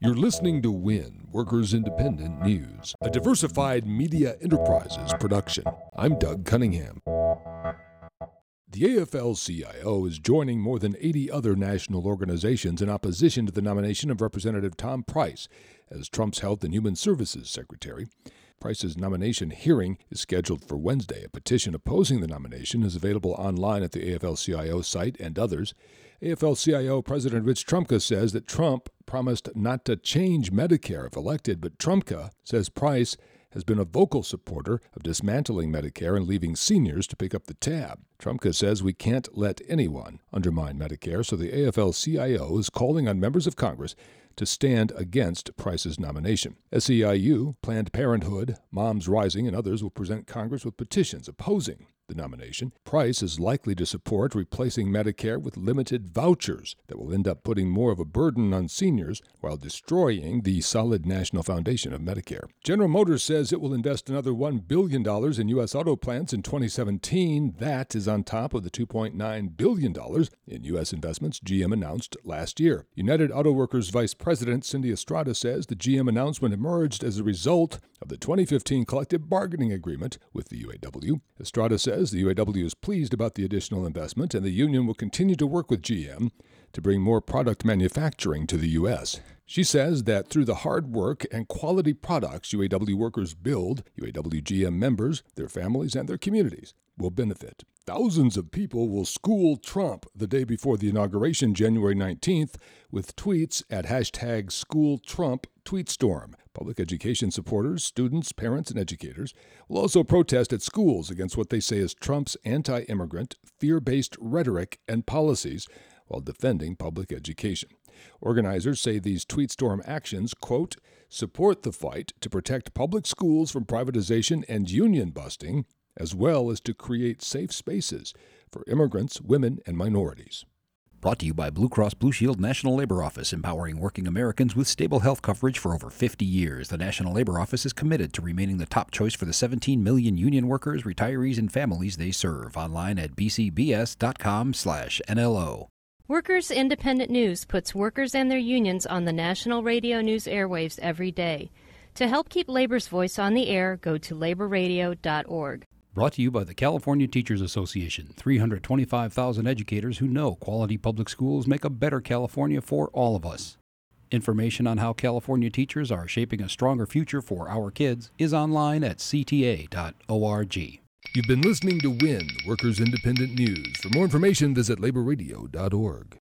You're listening to WIN, Workers Independent News, a diversified media enterprises production. I'm Doug Cunningham. The AFL CIO is joining more than 80 other national organizations in opposition to the nomination of Representative Tom Price as Trump's Health and Human Services Secretary. Price's nomination hearing is scheduled for Wednesday. A petition opposing the nomination is available online at the AFL CIO site and others. AFL CIO President Rich Trumka says that Trump promised not to change Medicare if elected, but Trumka says Price has been a vocal supporter of dismantling Medicare and leaving seniors to pick up the tab. Trumka says we can't let anyone undermine Medicare, so the AFL CIO is calling on members of Congress to stand against Price's nomination. SEIU, Planned Parenthood, Moms Rising, and others will present Congress with petitions opposing the nomination. Price is likely to support replacing Medicare with limited vouchers that will end up putting more of a burden on seniors while destroying the solid national foundation of Medicare. General Motors says it will invest another $1 billion in U.S. auto plants in 2017. That is on top of the $2.9 billion in U.S. investments GM announced last year. United Auto Workers Vice President Cindy Estrada says the GM announcement emerged as a result of the 2015 collective bargaining agreement with the UAW. Estrada says says the UAW is pleased about the additional investment and the union will continue to work with GM to bring more product manufacturing to the U.S. She says that through the hard work and quality products UAW workers build, UAW GM members, their families, and their communities will benefit. Thousands of people will school Trump the day before the inauguration, January 19th, with tweets at hashtag SchoolTrump tweetstorm. Public education supporters, students, parents, and educators will also protest at schools against what they say is Trump's anti immigrant, fear based rhetoric and policies while defending public education. Organizers say these tweetstorm actions, quote, support the fight to protect public schools from privatization and union busting, as well as to create safe spaces for immigrants, women, and minorities. Brought to you by Blue Cross Blue Shield National Labor Office, empowering working Americans with stable health coverage for over 50 years. The National Labor Office is committed to remaining the top choice for the 17 million union workers, retirees, and families they serve. Online at bcbs.com/nlo. Workers Independent News puts workers and their unions on the national radio news airwaves every day. To help keep labor's voice on the air, go to laborradio.org. Brought to you by the California Teachers Association. 325,000 educators who know quality public schools make a better California for all of us. Information on how California teachers are shaping a stronger future for our kids is online at cta.org. You've been listening to WIN, Workers Independent News. For more information, visit laborradio.org.